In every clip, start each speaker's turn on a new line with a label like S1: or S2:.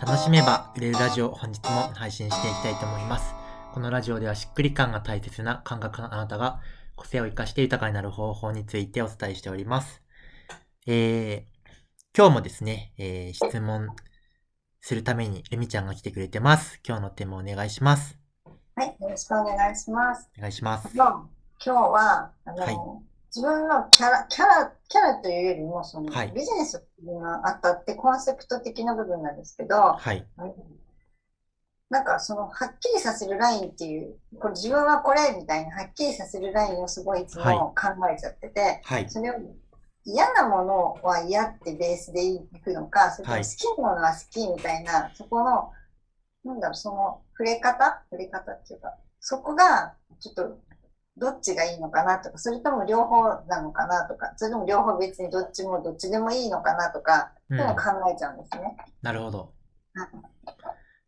S1: 楽しめば売れるラジオ本日も配信していきたいと思います。このラジオではしっくり感が大切な感覚のあなたが個性を活かして豊かになる方法についてお伝えしております。えー、今日もですね、えー、質問するためにルミちゃんが来てくれてます。今日のテーマお願いします。
S2: はい、よろしくお願いします。
S1: お願いします。
S2: 今日今日は、あの、
S1: はい
S2: 自分のキャラ、キャラ、キャラというよりも、その、
S1: はい
S2: ビジネスがあったってコンセプト的な部分なんですけど、
S1: はい。
S2: なんかその、はっきりさせるラインっていう、これ自分はこれみたいなはっきりさせるラインをすごいいつ
S1: はい
S2: も考えちゃってて、
S1: はい。
S2: それを嫌なものは嫌ってベースでいくのか、それとも
S1: はい
S2: 好きなものは好きみたいな、そこの、なんだろう、その触れ方？触れ方っていうか、そこが、ちょっと、どっちがいいのかなとか、それとも両方なのかなとか、それとも両方別にどっちもどっちでもいいのかなとか、
S1: うん
S2: そういうのを考えちゃうんですね。
S1: なるほど
S2: はい。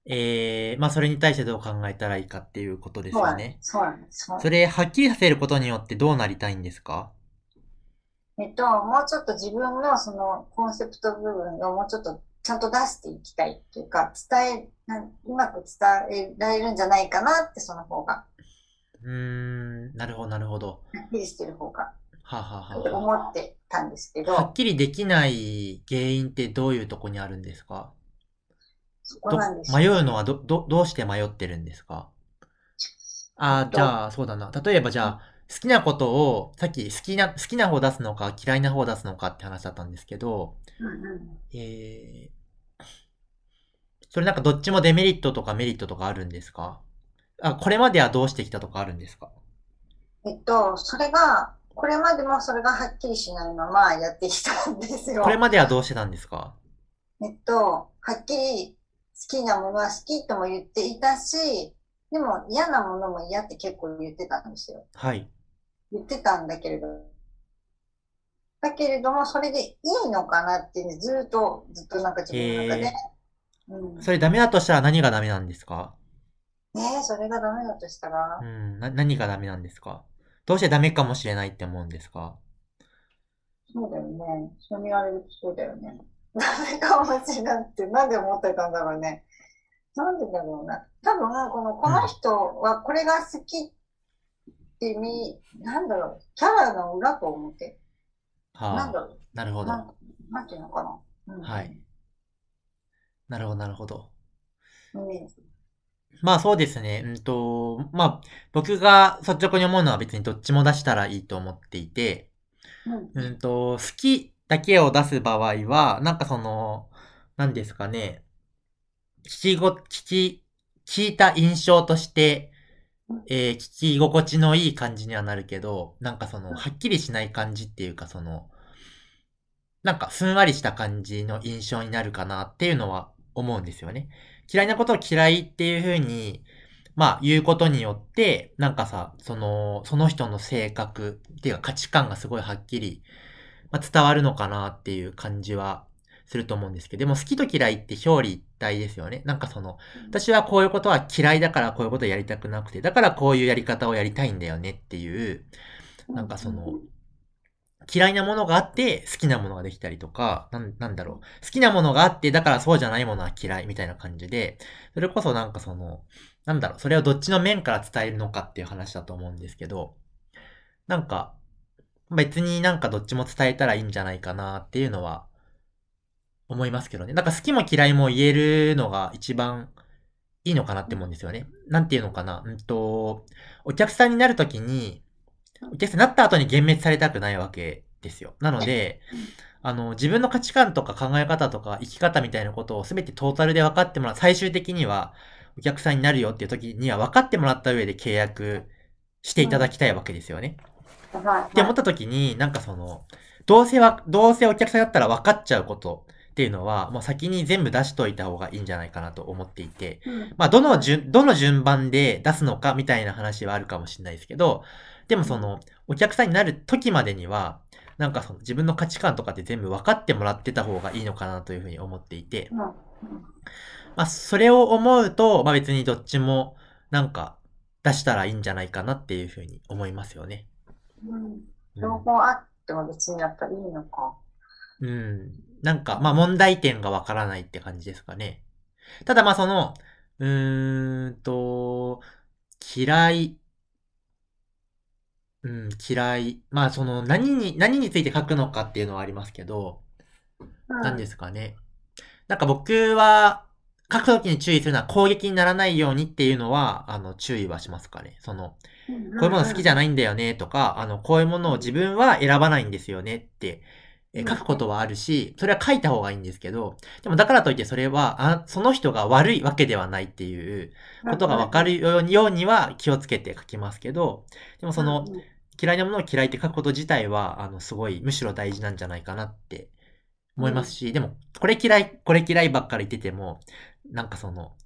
S1: えー、まあそれに対してどう考えたらいいかっていうことですよね。
S2: す。そうなんです。そ
S1: それ、はっきりさせることによってどうなりたいんですか？
S2: えっと、もうちょっと自分のそのコンセプト部分をもうちょっとちゃんと出していきたいっていうか、伝え、うまく伝えられるんじゃないかなって、その方が、
S1: うーん、なるほど、なるほど。
S2: はっきりしてる方が、
S1: はあ、はは
S2: 思ってたんですけ
S1: あ、はっ
S2: ど、
S1: きりできない原因ってどういうとこにあるんですか？
S2: そこ
S1: ど
S2: なんですよ。
S1: 迷うのはど、ど、どうして迷ってるんですか？あー、
S2: えっと
S1: じゃあ、そうだな。例えばじゃあ、好きなことを、さっき好きな、好きな方出すのか嫌いな方出すのかって話だったんですけど、
S2: うんうん。
S1: えー、それなんかどっちもデメリットとかメリットとかあるんですか？あ、これまではどうしてきたとかあるんですか？
S2: えっと、それが、これまでもそれがはっきりしないままやってきたんですよ。
S1: これまではどうしてたんですか？
S2: えっと、はっきり好きなものは好きとも言っていたし、でも嫌なものも嫌って結構言ってたんですよ。
S1: はい。
S2: 言ってたんだけれど、だけれども、それでいいのかなってね、ずっと、ずっとなんか自分の中で、うん。
S1: それダメだとしたら何がダメなんですか？
S2: ねえ、それがダメだとしたら？
S1: う、ん、な、何がダメなんですか？どうしてダメかもしれないって思うんですか？
S2: そうだよね。そう言われるとそうだよね。ダメかもしれないって、なんで思ってたんだろうね。なんでだろうな。多分、この、この人はこれが好きってみ、なんだろう、キャラの裏と思って。なん
S1: はあ、
S2: だろう、
S1: なるほど。
S2: なんなんていうのかな。うん、
S1: はい。なるほど、なるほど。
S2: ね
S1: まあそうですね。うんと、まあ僕が率直に思うのは別にどっちも出したらいいと思っていて、
S2: うん。
S1: うんと、好きだけを出す場合は、なんかその、何ですかね、聞きご、聞き、聞いた印象として、えー聞き心地のいい感じにはなるけど、なんかその、はっきりしない感じっていうかその、なんかふんわりした感じの印象になるかなっていうのは思うんですよね。嫌いなことを嫌いっていう風に、まあ言うことによって、なんかさ、その、その人の性格っていうか価値観がすごいはっきり、まあ、伝わるのかなっていう感じはすると思うんですけど、でも好きと嫌いって表裏一体ですよね。なんかその、私はこういうことは嫌いだからこういうことをやりたくなくて、だからこういうやり方をやりたいんだよねっていう、なんかその、嫌いなものがあって好きなものができたりとか、なんなんだろう。好きなものがあって、だからそうじゃないものは嫌いみたいな感じで、それこそなんかその、なんだろう、それをどっちの面から伝えるのかっていう話だと思うんですけど、なんか、別になんかどっちも伝えたらいいんじゃないかなっていうのは、思いますけどね。なんか好きも嫌いも言えるのが一番いいのかなって思うんですよね。なんていうのかな。うんと、お客さんになるときに、お客さんになった後に幻滅されたくないわけですよ。なので、あの、自分の価値観とか考え方とか生き方みたいなことを全てトータルで分かってもらう。最終的には、お客さんになるよっていう時には分かってもらった上で契約していただきたいわけですよね。
S2: はい。
S1: って思った時に、なんかその、どうせは、どうせお客さんだったら分かっちゃうことっていうのは、もう先に全部出しといた方がいいんじゃないかなと思っていて、
S2: うん
S1: まあ、どの順、どの順番で出すのかみたいな話はあるかもしれないですけど、でもその、お客さんになる時までには、なんかその自分の価値観とかって全部分かってもらってた方がいいのかなというふうに思っていて、まあ、それを思うと、まあ別にどっちも、なんか、出したらいいんじゃないかなっていうふうに思いますよね。
S2: うん
S1: うん
S2: 両方あっても別にやっぱいいのか。
S1: うん。なんか、まあ問題点がわからないって感じですかね。ただまあその、うーんと、嫌い、うん、嫌い。まあその、何に、何について書くのかっていうのはありますけど、
S2: うん
S1: 何ですかね。なんか僕は、書くときに注意するのは攻撃にならないようにっていうのは、あの、注意はしますかね。その、こういうもの好きじゃないんだよねとか、あの、こういうものを自分は選ばないんですよねって、え
S2: うん。
S1: 書くことはあるし、それは書いた方がいいんですけど、でもだからといってそれは、あその人が悪いわけではないっていうことがわかるようには気をつけて書きますけど、でもその、嫌いなものを嫌いって書くこと自体は、あの、すごい、むしろ大事なんじゃないかなって思いますし、でも、これ嫌い、これ嫌いばっかり言ってても、なんかその、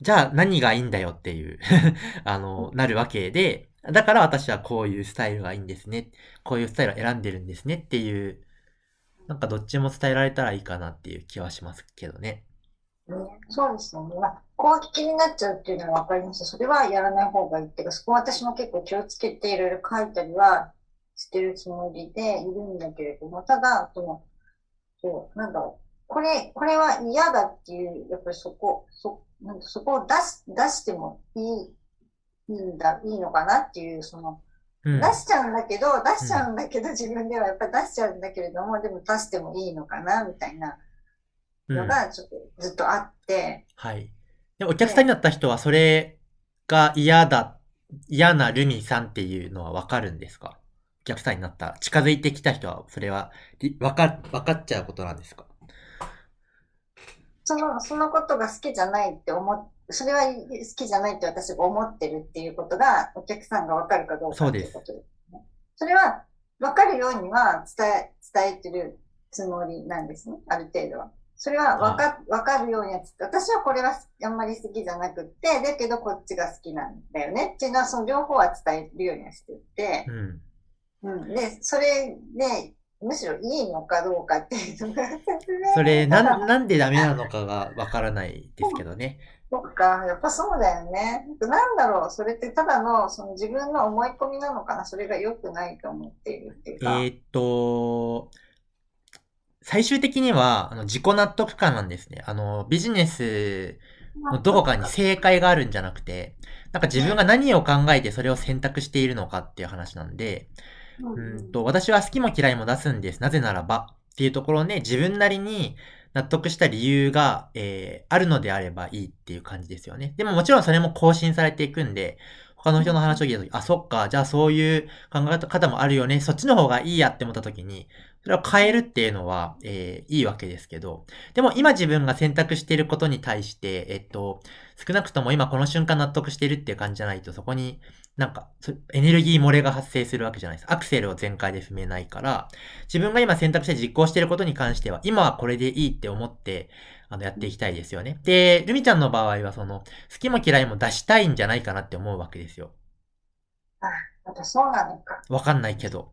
S1: じゃあ何がいいんだよっていう、あの、なるわけで、だから私はこういうスタイルがいいんですね。こういうスタイルを選んでるんですねっていう、なんかどっちも伝えられたらいいかなっていう気はしますけどね。
S2: ねそうですよね。まあ、攻撃になっちゃうっていうのは分かりました。それはやらない方がいいっていうか、そこは私も結構気をつけていろいろ書いたりはしてるつもりでいるんだけれども、ただ、その、そう、なんだろう。これ、これは嫌だっていう、やっぱりそこ、そ、なんかそこを出し、出してもいい、いいんだ、いいのかなっていう、その、出しちゃうんだけど、出しちゃうんだけど、自分ではやっぱり出しちゃうんだけれども、でも出してもいいのかな、みたいな
S1: うん。
S2: のが、ちょっとずっとあって、
S1: はい。で、お客さんになった人はそれが嫌だ、嫌なルミさんっていうのはわかるんですか？お客さんになったら、近づいてきた人は、それは、りわか、わかっちゃうことなんですか？
S2: その、そのことが好きじゃないって思っ、それは好きじゃないって私が思ってるっていうことが、お客さんがわかるかどうかっていうことですね。それは、わかるようには伝え、伝えてるつもりなんですね。ある程度は。それはわか、わかるようには、私はこれはあんまり好きじゃなくって、だけどこっちが好きなんだよねっていうのは、その両方は伝えるようにはしてて
S1: う、ん。
S2: うん。で、それで、むしろいいのかどうかっていうのが、
S1: それ、なん、なんでダメなのかがわからないですけどね。
S2: そっか、やっぱそうだよね。なんだろう、それってただのその自分の思い込みなのかな、それが良くないと思っているっていうか。
S1: えーっと、最終的には、あの、自己納得感なんですね。あの、ビジネスのどこかに正解があるんじゃなくて、なんか自分が何を考えてそれを選択しているのかっていう話なんで、
S2: う
S1: うんと、私は好きも嫌いも出すんです。なぜならばっていうところで自分なりに納得した理由が、えーあるのであればいいっていう感じですよね。でももちろんそれも更新されていくんで、他の人の話を聞いたとき、あ、そっか、じゃあそういう考え方もあるよね。そっちの方がいいやって思ったときに、それを変えるっていうのは、えーいいわけですけど、でも今自分が選択していることに対して、えっと、少なくとも今この瞬間納得しているっていう感じじゃないと、そこになんか、そエネルギー漏れが発生するわけじゃないです。アクセルを全開で踏めないから、自分が今選択して実行していることに関しては、今はこれでいいって思って、あの、やっていきたいですよね。で、ルミちゃんの場合は、その、好きも嫌いも出したいんじゃないかなって思うわけですよ。
S2: やっぱそうなのか。
S1: わかんないけど。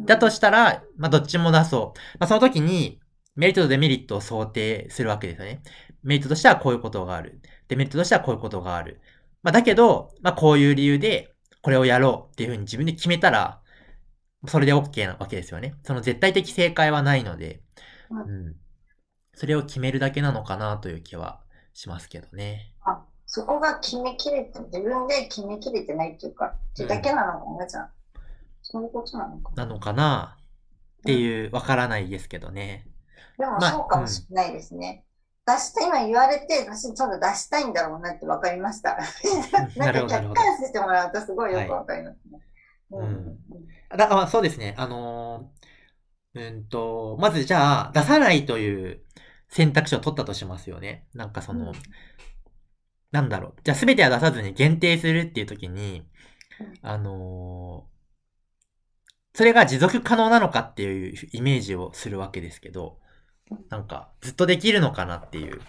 S1: だとしたら、まあ、どっちも出そう。まあ、その時に、メリットとデメリットを想定するわけですよね。メリットとしてはこういうことがある。デメリットとしてはこういうことがある。まあ、だけど、まあ、こういう理由で、これをやろうっていうふうに自分で決めたら、それで OK なわけですよね。その絶対的正解はないので、
S2: う
S1: うん。それを決めるだけなのかなという気はしますけどね。
S2: あ、そこが決めきれて、自分で決めきれてないっていうか、ってだけなのかな、じゃあ。そういうことなのかな。
S1: なのかなっていう、わからないですけどね。
S2: でも
S1: まあ
S2: そうかもしれないですね。出した、今言われて、私ちょっと出したいんだろうなって分かりました。
S1: な
S2: んか客観視してもらうとすごいよく分かりますね。
S1: はい
S2: うん
S1: だあそうですね。あのーうんと、まずじゃあ、出さないという選択肢を取ったとしますよね。なんかその、
S2: うん
S1: なんだろう。じゃあ全ては出さずに限定するっていう時に
S2: うん、
S1: あのーそれが持続可能なのかっていうイメージをするわけですけど、なんか、ずっとできるのかなっていう。い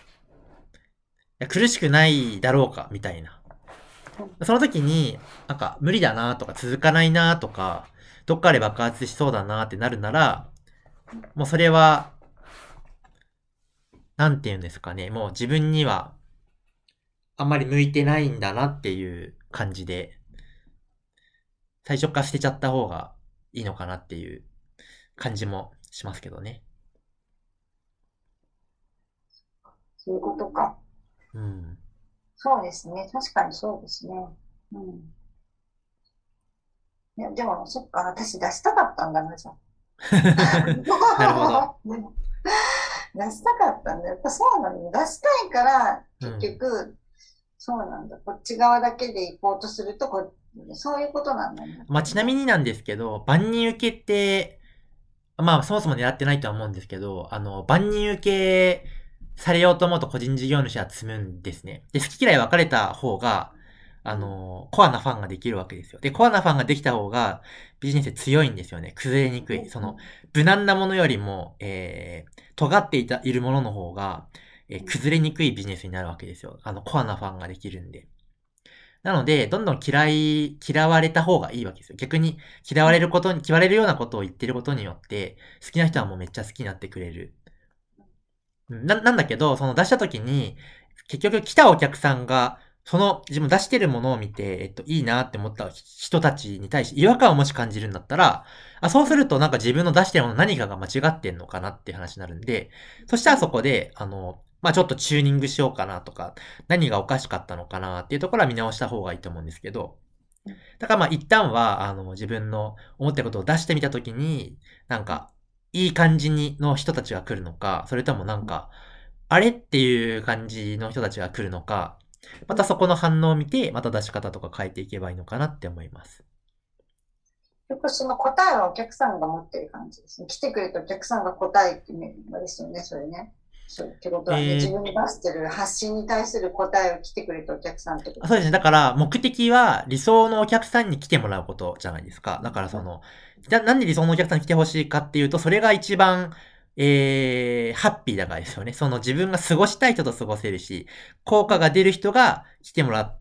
S1: や苦しくないだろうか、みたいな。その時に、なんか、無理だなとか、続かないなとか、どっかで爆発しそうだなってなるなら、もうそれは、なんて言うんですかね、もう自分には、あんまり向いてないんだなっていう感じで、最初から捨てちゃった方がいいのかなっていう感じもしますけどね。
S2: そういうことか。
S1: うん。
S2: そうですね。確かにそうですね。うん。いや、でも、そっか、私出したかったんだな、じゃあ。
S1: なるほど。
S2: 出したかったんだ。やっぱそうなの。出したいから、
S1: うん
S2: 結局、そうなんだ。こっち側だけで行こうとするとこ、そういうことなんだね。
S1: まあ、ちなみになんですけど、万人受けって、まあ、そもそも狙ってないとは思うんですけど、あの、万人受けされようと思うと個人事業主は積むんですね。で、好き嫌い分かれた方が、あの、コアなファンができるわけですよ。で、コアなファンができた方がビジネス強いんですよね。崩れにくい。その、無難なものよりも、えー、尖っていた、いるものの方が、えー崩れにくいビジネスになるわけですよ。あの、コアなファンができるんで。なので、どんどん嫌い、嫌われた方がいいわけですよ。逆に、嫌われることに、嫌われるようなことを言ってることによって、好きな人はもうめっちゃ好きになってくれる。な、なんだけど、その出した時に、結局来たお客さんが、その自分出してるものを見て、えっと、いいなって思った人たちに対して違和感をもし感じるんだったら、あ、そうするとなんか自分の出してるもの何かが間違ってんのかなっていう話になるんで、そしたらそこで、あの、まあ、ちょっとチューニングしようかなとか、何がおかしかったのかなっていうところは見直した方がいいと思うんですけど、だからま一旦は、あの、自分の思ってることを出してみたときに、なんか、いい感じにの人たちが来るのか、それともなんか、あれっていう感じの人たちが来るのか、またそこの反応を見て、また出し方とか変えていけばいいのかなって思います。
S2: 結局その答えはお客さんが持ってる感じですね。来てくれたお客さんが答えっていうのですよね、それね。そうってことはね、
S1: えー
S2: 自分に出してる発信に対する答えを来てくれたお客さんってこと？
S1: あそうですね。だから、目的は理想のお客さんに来てもらうことじゃないですか。だからその、ななんで理想のお客さんに来てほしいかっていうと、それが一番、えー、ハッピーだからですよね。その自分が過ごしたい人と過ごせるし、効果が出る人が来てもらっ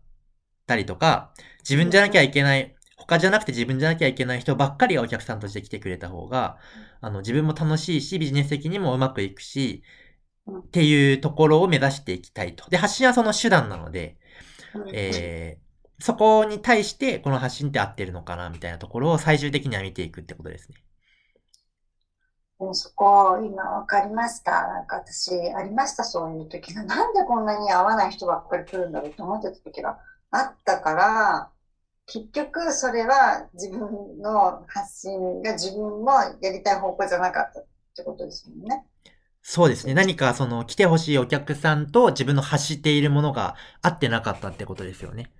S1: たりとか、自分じゃなきゃいけない、他じゃなくて自分じゃなきゃいけない人ばっかりがお客さんとして来てくれた方が、あの、自分も楽しいし、ビジネス的にもうまくいくし、っていうところを目指していきたいと。で、発信はその手段なので、えー、そこに対してこの発信って合ってるのかなみたいなところを最終的には見ていくってことですね。
S2: そこ、今わかりました。なんか私、ありました、そういう時が。なんでこんなに合わない人ばっかり来るんだろうと思ってた時があったから、結局それは自分の発信が自分のやりたい方向じゃなかったってことですもんね。
S1: そうですね。何かその来てほしいお客さんと自分の発しているものが合ってなかったってことですよね。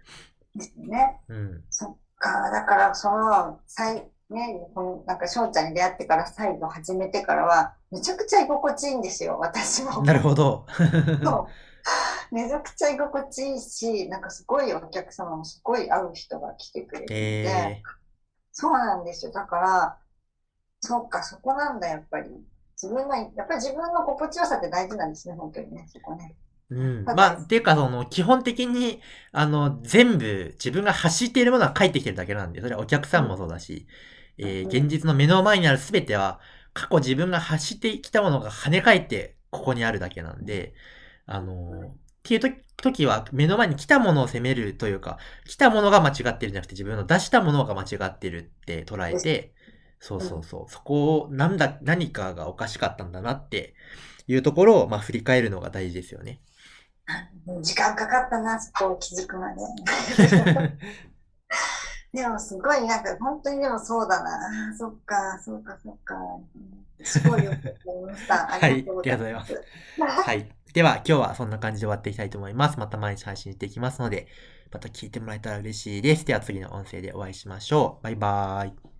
S2: ですね。
S1: うん。
S2: そっか、だからその、最、ね、このなんか翔ちゃんに出会ってから再度始めてからは、めちゃくちゃ居心地いいんですよ、私も。
S1: なるほど。
S2: そう。めちゃくちゃ居心地いいし、なんかすごいお客様もすごい会う人が来てくれてて、
S1: え
S2: そうなんですよ。だから、そうか、そこなんだ、やっぱり。自分の、やっぱり自分の心地よさって大事なんですね、本当にね、そこね。
S1: ー、うん。まあ、っていうかその、基本的に、あの、全部自分が発しているものは返ってきてるだけなんで、それはお客さんもそうだし、えー、現実の目の前にある全ては、過去自分が発してきたものが跳ね返って、ここにあるだけなんで、あのーっていうと時は、目の前に来たものを責めるというか、来たものが間違ってるんじゃなくて、自分の出したものが間違ってるって捉えて、そうそうそう、そこを、なんだ、何かがおかしかったんだなっていうところを、まあ、振り返るのが大事ですよね。
S2: 時間かかったな、そこを気づくまで。でもすごい、なんか本当にでもそうだな。そっか、そうか、そっか。すごいよくわかりました。
S1: はい
S2: ありがとうございま。
S1: ありがとうございはい。では、今日はそんな感じで終わっていきたいと思います。また毎日配信していきますので、また聞いてもらえたら嬉しいです。では次の音声でお会いしましょう。バイバーイ。